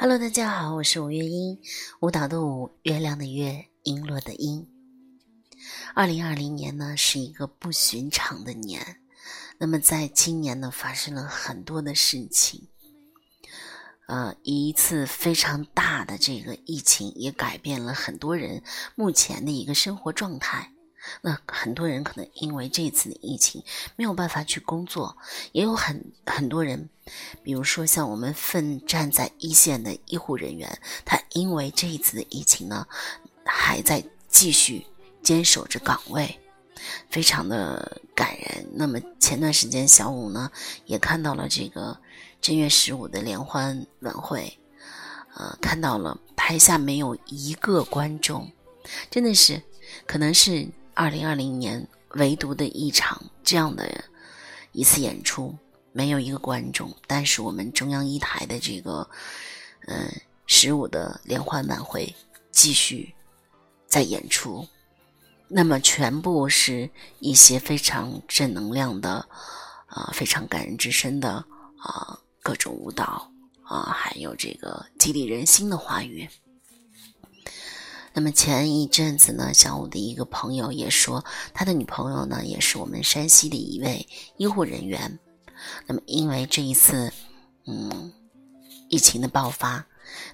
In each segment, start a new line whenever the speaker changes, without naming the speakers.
Hello，大家好，我是五月音，舞蹈的舞，月亮的月，璎珞的璎。二零二零年呢是一个不寻常的年，那么在今年呢发生了很多的事情，呃，一次非常大的这个疫情也改变了很多人目前的一个生活状态。那很多人可能因为这次的疫情没有办法去工作，也有很很多人，比如说像我们奋战在一线的医护人员，他因为这一次的疫情呢，还在继续坚守着岗位，非常的感人。那么前段时间小五呢也看到了这个正月十五的联欢晚会，呃，看到了台下没有一个观众，真的是，可能是。二零二零年唯独的一场这样的一次演出，没有一个观众，但是我们中央一台的这个，嗯，十五的联欢晚会继续在演出，那么全部是一些非常正能量的，啊，非常感人至深的啊，各种舞蹈啊，还有这个激励人心的话语。那么前一阵子呢，小五的一个朋友也说，他的女朋友呢也是我们山西的一位医护人员。那么因为这一次，嗯，疫情的爆发，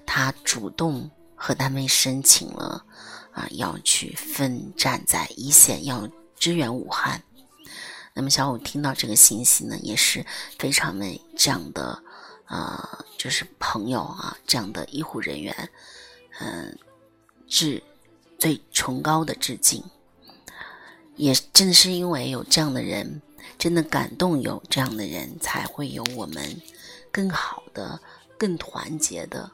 他主动和单位申请了，啊，要去奋战在一线，要支援武汉。那么小五听到这个信息呢，也是非常为这样的，啊，就是朋友啊，这样的医护人员，嗯。致最崇高的致敬，也正是因为有这样的人，真的感动有这样的人，才会有我们更好的、更团结的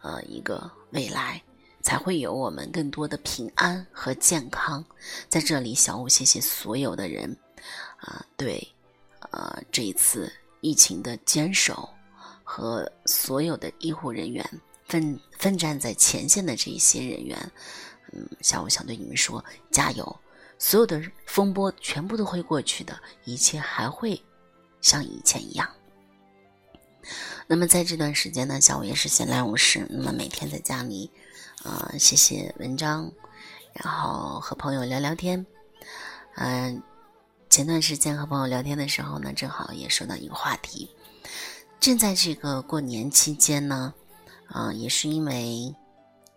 呃一个未来，才会有我们更多的平安和健康。在这里，小五谢谢所有的人啊，对呃这一次疫情的坚守和所有的医护人员。奋奋战在前线的这一些人员，嗯，小五想对你们说，加油！所有的风波全部都会过去的，一切还会像以前一样。那么在这段时间呢，小五也是闲来无事，那么每天在家里，啊，写写文章，然后和朋友聊聊天。嗯，前段时间和朋友聊天的时候呢，正好也说到一个话题，正在这个过年期间呢。啊，也是因为，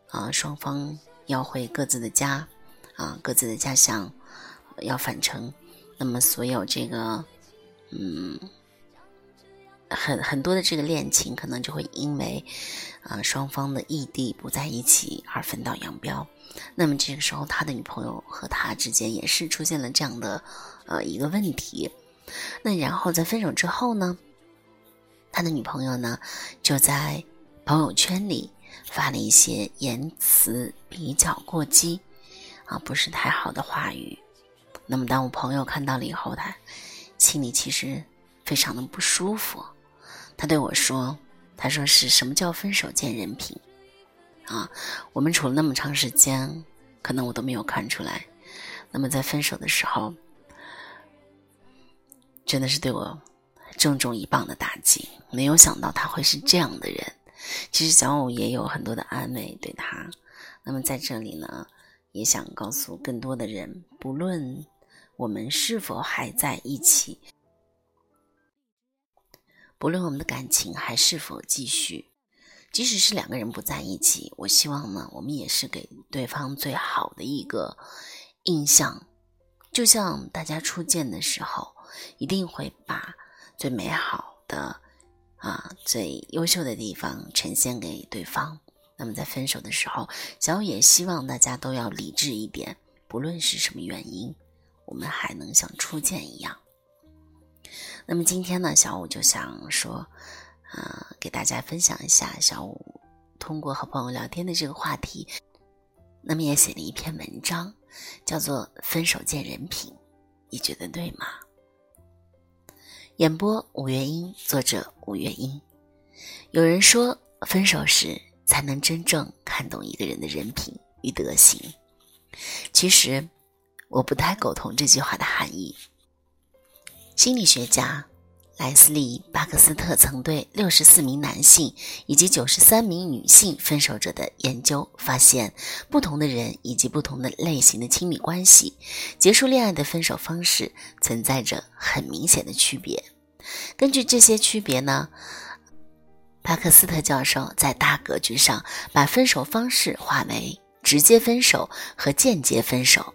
啊，双方要回各自的家，啊，各自的家乡，要返程，那么所有这个，嗯，很很多的这个恋情，可能就会因为，啊，双方的异地不在一起而分道扬镳。那么这个时候，他的女朋友和他之间也是出现了这样的，呃，一个问题。那然后在分手之后呢，他的女朋友呢，就在。朋友圈里发了一些言辞比较过激，啊，不是太好的话语。那么，当我朋友看到了以后，他心里其实非常的不舒服。他对我说：“他说是什么叫分手见人品？啊，我们处了那么长时间，可能我都没有看出来。那么在分手的时候，真的是对我重重一棒的打击。没有想到他会是这样的人。”其实小五也有很多的安慰对他，那么在这里呢，也想告诉更多的人，不论我们是否还在一起，不论我们的感情还是否继续，即使是两个人不在一起，我希望呢，我们也是给对方最好的一个印象，就像大家初见的时候，一定会把最美好的。啊，最优秀的地方呈现给对方。那么在分手的时候，小五也希望大家都要理智一点，不论是什么原因，我们还能像初见一样。那么今天呢，小五就想说，啊，给大家分享一下小五通过和朋友聊天的这个话题。那么也写了一篇文章，叫做《分手见人品》，你觉得对吗？演播五月音，作者五月音。有人说，分手时才能真正看懂一个人的人品与德行。其实，我不太苟同这句话的含义。心理学家莱斯利·巴克斯特曾对六十四名男性以及九十三名女性分手者的研究发现，不同的人以及不同的类型的亲密关系结束恋爱的分手方式存在着很明显的区别。根据这些区别呢，巴克斯特教授在大格局上把分手方式划为直接分手和间接分手。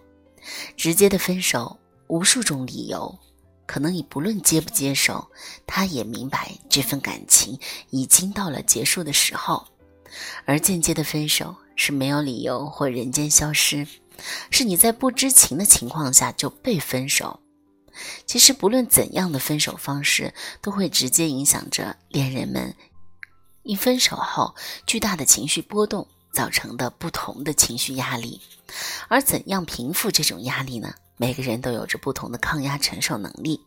直接的分手，无数种理由。可能你不论接不接受，他也明白这份感情已经到了结束的时候。而间接的分手是没有理由或人间消失，是你在不知情的情况下就被分手。其实不论怎样的分手方式，都会直接影响着恋人们因分手后巨大的情绪波动造成的不同的情绪压力。而怎样平复这种压力呢？每个人都有着不同的抗压承受能力，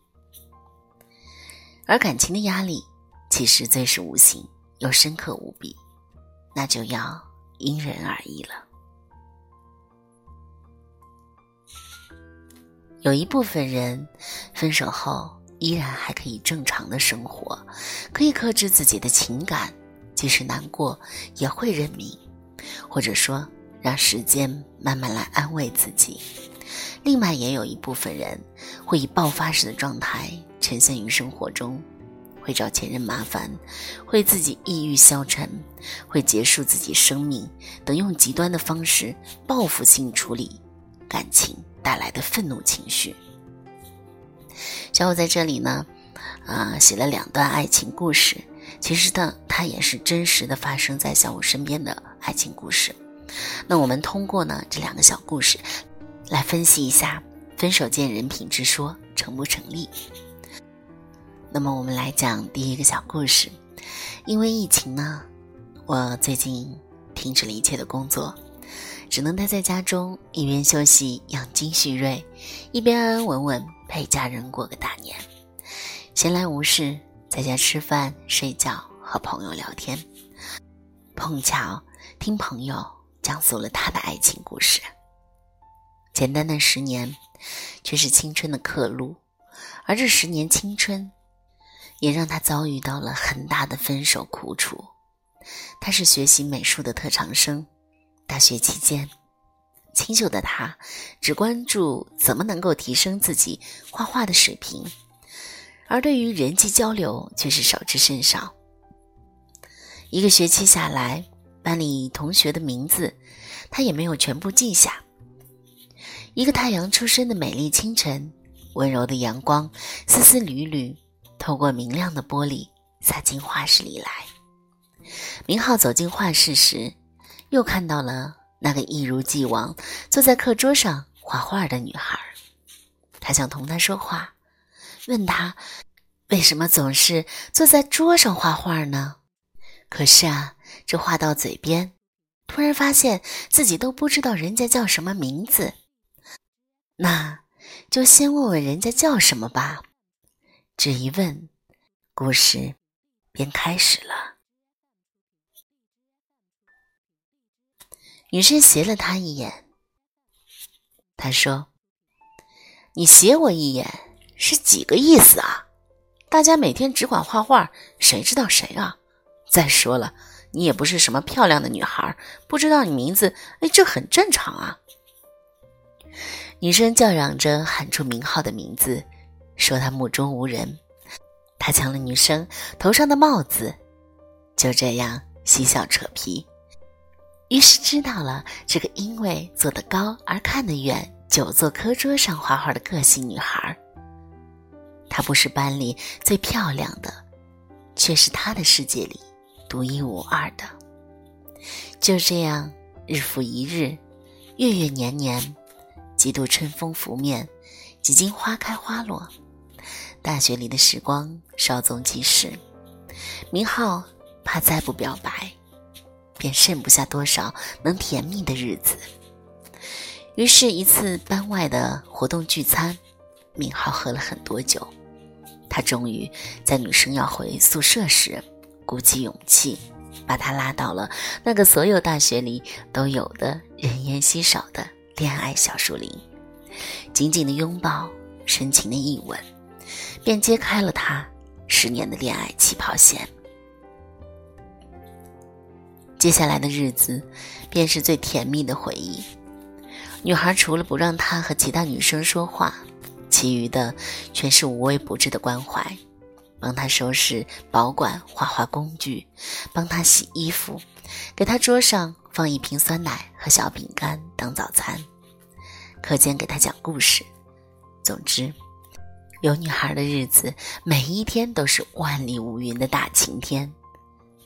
而感情的压力其实最是无形又深刻无比，那就要因人而异了。有一部分人分手后依然还可以正常的生活，可以克制自己的情感，即使难过也会认命，或者说让时间慢慢来安慰自己。另外，也有一部分人会以爆发式的状态呈现于生活中，会找前任麻烦，会自己抑郁消沉，会结束自己生命等，用极端的方式报复性处理感情带来的愤怒情绪。小五在这里呢，啊，写了两段爱情故事，其实呢，它也是真实的发生在小五身边的爱情故事。那我们通过呢这两个小故事。来分析一下“分手见人品”之说成不成立？那么我们来讲第一个小故事。因为疫情呢，我最近停止了一切的工作，只能待在家中，一边休息养精蓄锐，一边安安稳稳陪家人过个大年。闲来无事，在家吃饭、睡觉，和朋友聊天，碰巧听朋友讲述了他的爱情故事。简单的十年，却是青春的刻录，而这十年青春，也让他遭遇到了很大的分手苦楚。他是学习美术的特长生，大学期间，清秀的他只关注怎么能够提升自己画画的水平，而对于人际交流却是少之甚少。一个学期下来，班里同学的名字，他也没有全部记下。一个太阳出生的美丽清晨，温柔的阳光丝丝缕缕透过明亮的玻璃洒进画室里来。明浩走进画室时，又看到了那个一如既往坐在课桌上画画的女孩。他想同她说话，问她为什么总是坐在桌上画画呢？可是啊，这话到嘴边，突然发现自己都不知道人家叫什么名字。那就先问问人家叫什么吧。这一问，故事便开始了。女生斜了他一眼，他说：“你斜我一眼是几个意思啊？大家每天只管画画，谁知道谁啊？再说了，你也不是什么漂亮的女孩，不知道你名字，哎，这很正常啊。”女生叫嚷着喊出明浩的名字，说他目中无人。他抢了女生头上的帽子，就这样嬉笑扯皮。于是知道了这个因为坐得高而看得远，久坐课桌上画画的个性女孩。她不是班里最漂亮的，却是他的世界里独一无二的。就这样，日复一日，月月年年。几度春风拂面，几经花开花落，大学里的时光稍纵即逝。明浩怕再不表白，便剩不下多少能甜蜜的日子。于是，一次班外的活动聚餐，明浩喝了很多酒。他终于在女生要回宿舍时，鼓起勇气，把她拉到了那个所有大学里都有的人烟稀少的。恋爱小树林，紧紧的拥抱，深情的一吻，便揭开了他十年的恋爱起跑线。接下来的日子，便是最甜蜜的回忆。女孩除了不让他和其他女生说话，其余的全是无微不至的关怀，帮他收拾、保管画画工具，帮他洗衣服，给他桌上放一瓶酸奶和小饼干当早餐，课间给他讲故事。总之，有女孩的日子，每一天都是万里无云的大晴天。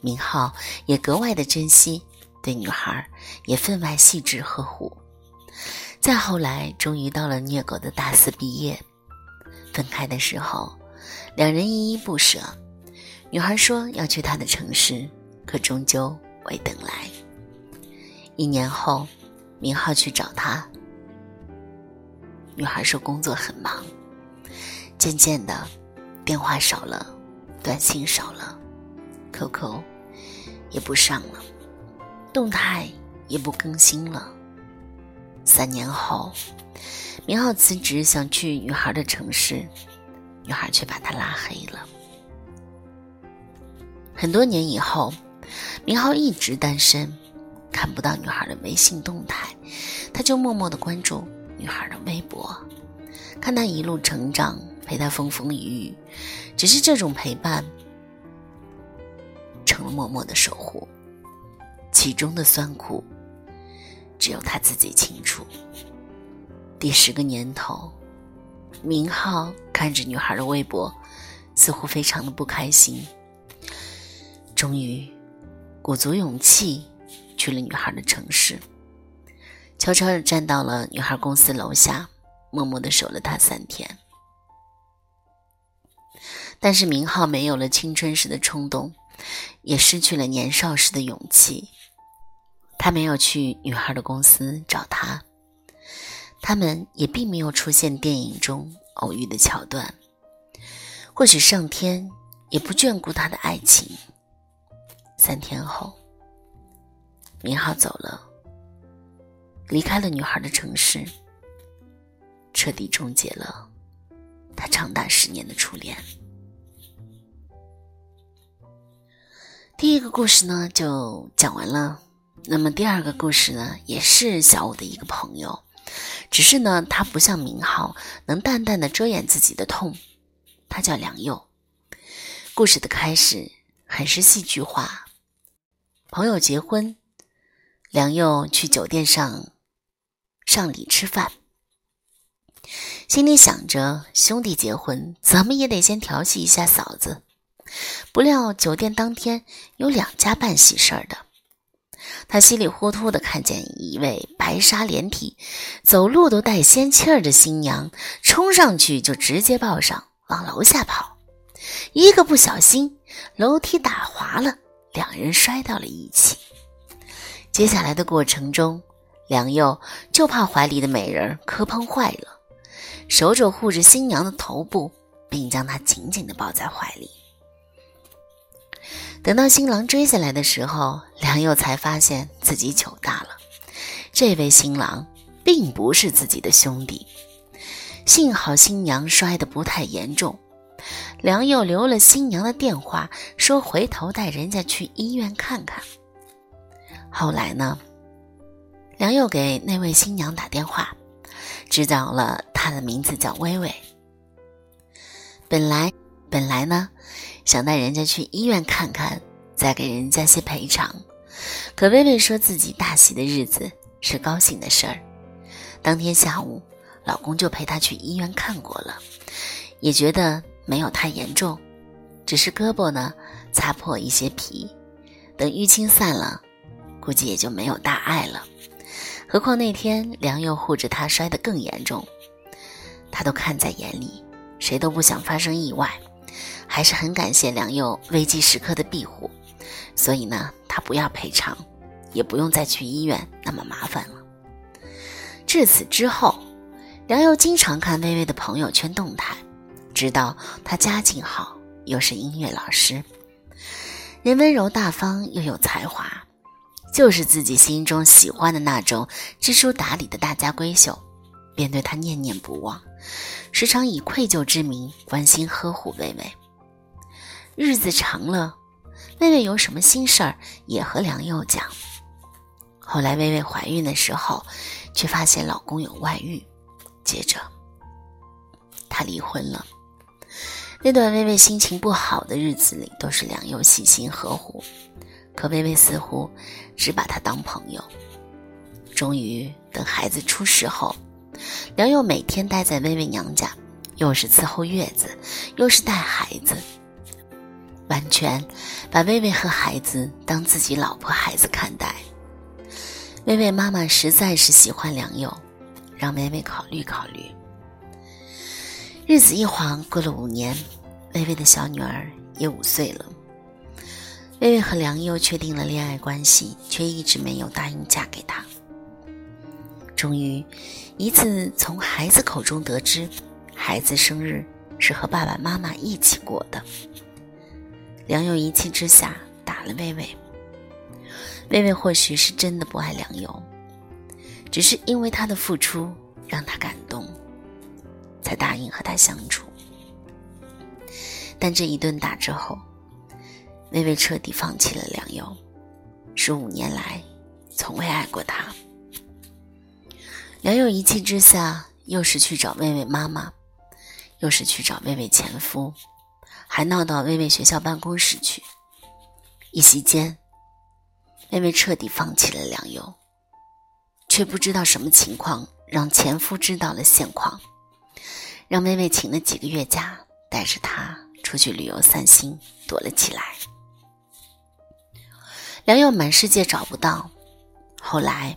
明浩也格外的珍惜，对女孩也分外细致呵护。再后来，终于到了虐狗的大四毕业，分开的时候，两人依依不舍。女孩说要去她的城市，可终究未等来。一年后，明浩去找她，女孩说工作很忙，渐渐的，电话少了，短信少了。QQ 也不上了，动态也不更新了。三年后，明浩辞职想去女孩的城市，女孩却把他拉黑了。很多年以后，明浩一直单身，看不到女孩的微信动态，他就默默的关注女孩的微博，看她一路成长，陪她风风雨雨。只是这种陪伴。成了默默的守护，其中的酸苦，只有他自己清楚。第十个年头，明浩看着女孩的微博，似乎非常的不开心。终于，鼓足勇气去了女孩的城市，悄悄的站到了女孩公司楼下，默默的守了她三天。但是明浩没有了青春时的冲动。也失去了年少时的勇气。他没有去女孩的公司找她，他们也并没有出现电影中偶遇的桥段。或许上天也不眷顾他的爱情。三天后，明浩走了，离开了女孩的城市，彻底终结了他长达十年的初恋。第一个故事呢就讲完了，那么第二个故事呢也是小五的一个朋友，只是呢他不像明浩能淡淡的遮掩自己的痛，他叫梁佑。故事的开始很是戏剧化，朋友结婚，梁佑去酒店上上礼吃饭，心里想着兄弟结婚怎么也得先调戏一下嫂子。不料酒店当天有两家办喜事儿的，他稀里糊涂的看见一位白纱连体、走路都带仙气儿的新娘，冲上去就直接抱上，往楼下跑，一个不小心楼梯打滑了，两人摔到了一起。接下来的过程中，梁佑就怕怀里的美人磕碰坏了，手肘护着新娘的头部，并将她紧紧的抱在怀里。等到新郎追下来的时候，梁佑才发现自己糗大了。这位新郎并不是自己的兄弟，幸好新娘摔得不太严重。梁佑留了新娘的电话，说回头带人家去医院看看。后来呢，梁又给那位新娘打电话，知道了她的名字叫微微。本来，本来呢。想带人家去医院看看，再给人家些赔偿。可薇薇说自己大喜的日子是高兴的事儿。当天下午，老公就陪她去医院看过了，也觉得没有太严重，只是胳膊呢擦破一些皮。等淤青散了，估计也就没有大碍了。何况那天梁佑护着他摔得更严重，他都看在眼里，谁都不想发生意外。还是很感谢梁佑危机时刻的庇护，所以呢，他不要赔偿，也不用再去医院那么麻烦了。至此之后，梁佑经常看微微的朋友圈动态，知道她家境好，又是音乐老师，人温柔大方又有才华，就是自己心中喜欢的那种知书达理的大家闺秀，便对她念念不忘，时常以愧疚之名关心呵护微微。日子长了，薇薇有什么心事儿也和梁佑讲。后来薇薇怀孕的时候，却发现老公有外遇，接着她离婚了。那段薇薇心情不好的日子里，都是梁佑细心呵护，可薇薇似乎只把他当朋友。终于等孩子出世后，梁佑每天待在薇薇娘家，又是伺候月子，又是带孩子，完全把薇薇和孩子当自己老婆孩子看待。薇薇妈妈实在是喜欢梁佑，让薇薇考虑考虑。日子一晃过了五年，薇薇的小女儿也五岁了。薇薇和梁佑确定了恋爱关系，却一直没有答应嫁给他。终于，一次从孩子口中得知，孩子生日是和爸爸妈妈一起过的。梁佑一气之下打了薇薇。薇薇或许是真的不爱梁佑，只是因为他的付出让他感动。才答应和他相处，但这一顿打之后，薇薇彻底放弃了梁友，十五年来从未爱过他。梁友一气之下，又是去找薇薇妈妈，又是去找薇薇前夫，还闹到薇薇学校办公室去。一席间，薇薇彻底放弃了梁友，却不知道什么情况让前夫知道了现况。让薇薇请了几个月假，带着他出去旅游散心，躲了起来。梁佑满世界找不到，后来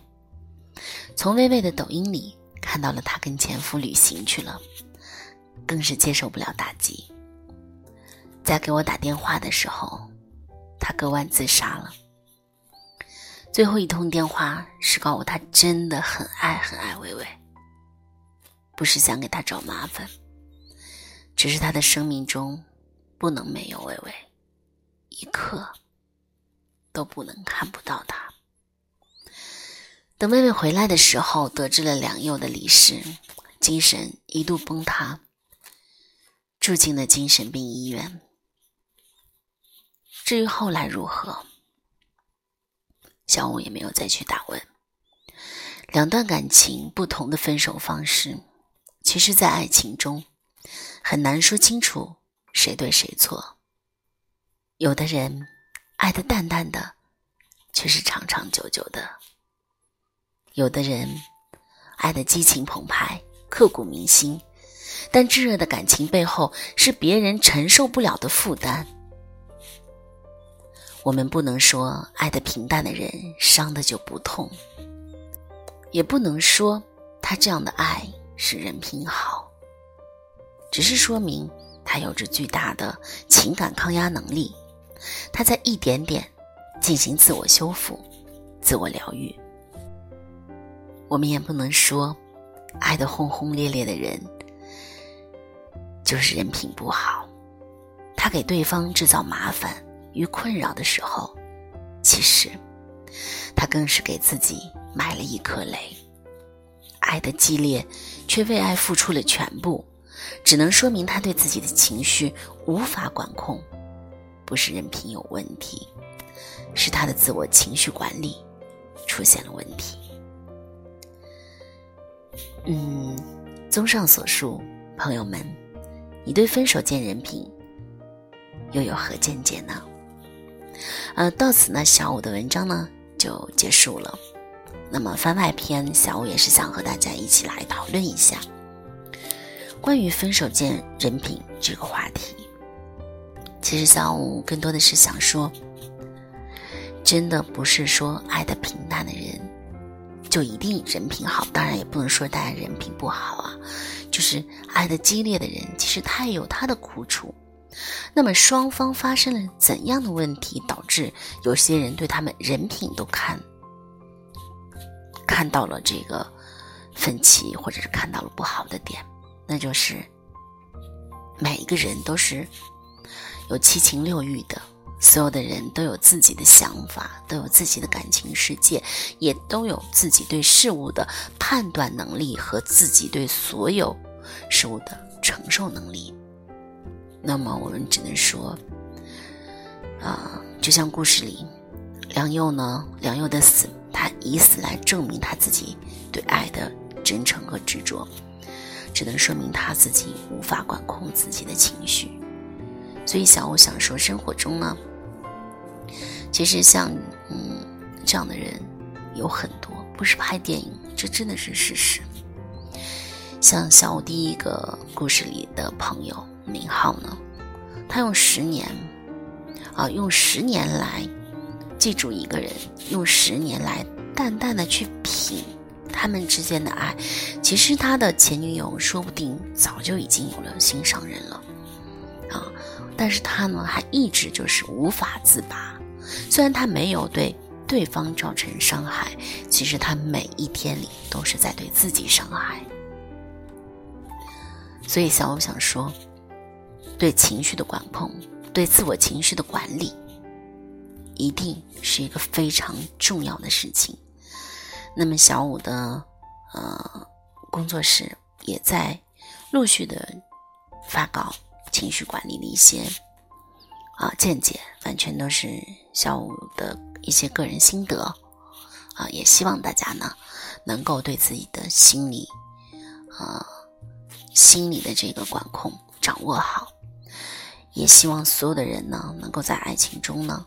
从薇薇的抖音里看到了她跟前夫旅行去了，更是接受不了打击。在给我打电话的时候，他割腕自杀了。最后一通电话是告我他真的很爱很爱薇薇。不是想给他找麻烦，只是他的生命中不能没有薇薇，一刻都不能看不到他。等妹妹回来的时候，得知了梁佑的离世，精神一度崩塌，住进了精神病医院。至于后来如何，小五也没有再去打问。两段感情不同的分手方式。其实，在爱情中，很难说清楚谁对谁错。有的人爱的淡淡的，却是长长久久的；有的人爱的激情澎湃，刻骨铭心，但炙热的感情背后是别人承受不了的负担。我们不能说爱的平淡的人伤的就不痛，也不能说他这样的爱。是人品好，只是说明他有着巨大的情感抗压能力，他在一点点进行自我修复、自我疗愈。我们也不能说爱的轰轰烈烈的人就是人品不好，他给对方制造麻烦与困扰的时候，其实他更是给自己埋了一颗雷。爱的激烈，却为爱付出了全部，只能说明他对自己的情绪无法管控，不是人品有问题，是他的自我情绪管理出现了问题。嗯，综上所述，朋友们，你对分手见人品又有何见解呢？呃，到此呢，小五的文章呢就结束了。那么番外篇，小五也是想和大家一起来讨论一下关于分手见人品这个话题。其实小五更多的是想说，真的不是说爱的平淡的人就一定人品好，当然也不能说大家人品不好啊。就是爱的激烈的人，其实他也有他的苦楚。那么双方发生了怎样的问题，导致有些人对他们人品都看？看到了这个分歧，或者是看到了不好的点，那就是每一个人都是有七情六欲的，所有的人都有自己的想法，都有自己的感情世界，也都有自己对事物的判断能力和自己对所有事物的承受能力。那么我们只能说，啊，就像故事里，梁佑呢，梁佑的死，他以死来证明他自己对爱的真诚和执着，只能说明他自己无法管控自己的情绪。所以小欧想说，生活中呢，其实像嗯这样的人有很多，不是拍电影，这真的是事实。像小欧第一个故事里的朋友明浩呢，他用十年，啊，用十年来记住一个人，用十年来淡淡的去品他们之间的爱。其实他的前女友说不定早就已经有了心上人了，啊，但是他呢还一直就是无法自拔。虽然他没有对对方造成伤害，其实他每一天里都是在对自己伤害。所以，小欧想说，对情绪的管控，对自我情绪的管理，一定是一个非常重要的事情。那么，小五的呃工作室也在陆续的发稿情绪管理的一些啊见解，完全都是小五的一些个人心得啊，也希望大家呢能够对自己的心理啊。心理的这个管控掌握好，也希望所有的人呢，能够在爱情中呢，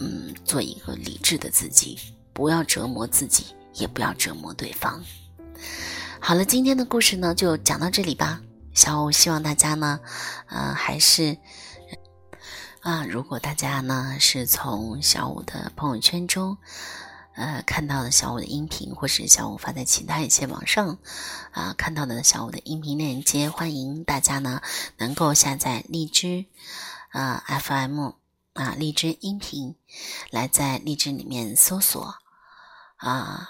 嗯，做一个理智的自己，不要折磨自己，也不要折磨对方。好了，今天的故事呢，就讲到这里吧。小五希望大家呢，呃，还是啊，如果大家呢是从小五的朋友圈中。呃，看到的小五的音频，或是小五发在其他一些网上，啊，看到的小五的音频链接，欢迎大家呢能够下载荔枝，啊 FM 啊荔枝音频，来在荔枝里面搜索啊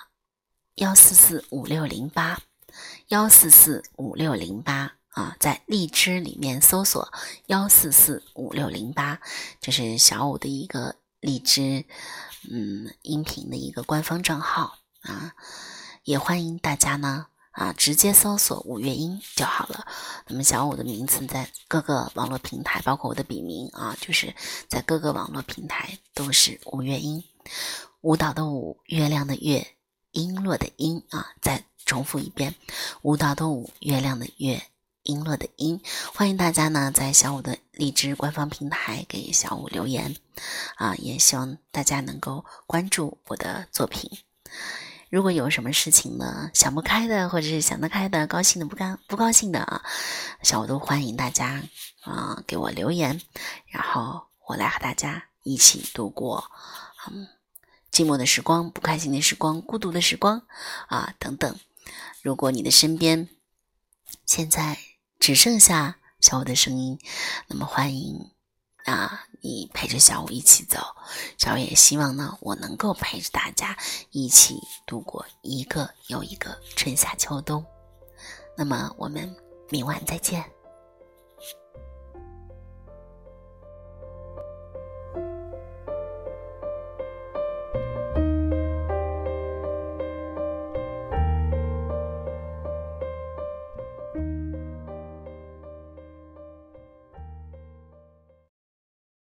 幺四四五六零八幺四四五六零八啊，在荔枝里面搜索幺四四五六零八，这是小五的一个荔枝。嗯，音频的一个官方账号啊，也欢迎大家呢啊，直接搜索五月音就好了。那么小五的名字在各个网络平台，包括我的笔名啊，就是在各个网络平台都是五月音，舞蹈的舞，月亮的月，璎珞的璎啊。再重复一遍，舞蹈的舞，月亮的月。璎珞的璎，欢迎大家呢在小五的荔枝官方平台给小五留言，啊，也希望大家能够关注我的作品。如果有什么事情呢想不开的，或者是想得开的、高兴的、不高不高兴的啊，小五都欢迎大家啊给我留言，然后我来和大家一起度过嗯寂寞的时光、不开心的时光、孤独的时光啊等等。如果你的身边现在。只剩下小五的声音，那么欢迎啊，你陪着小五一起走。小五也希望呢，我能够陪着大家一起度过一个又一个春夏秋冬。那么我们明晚再见。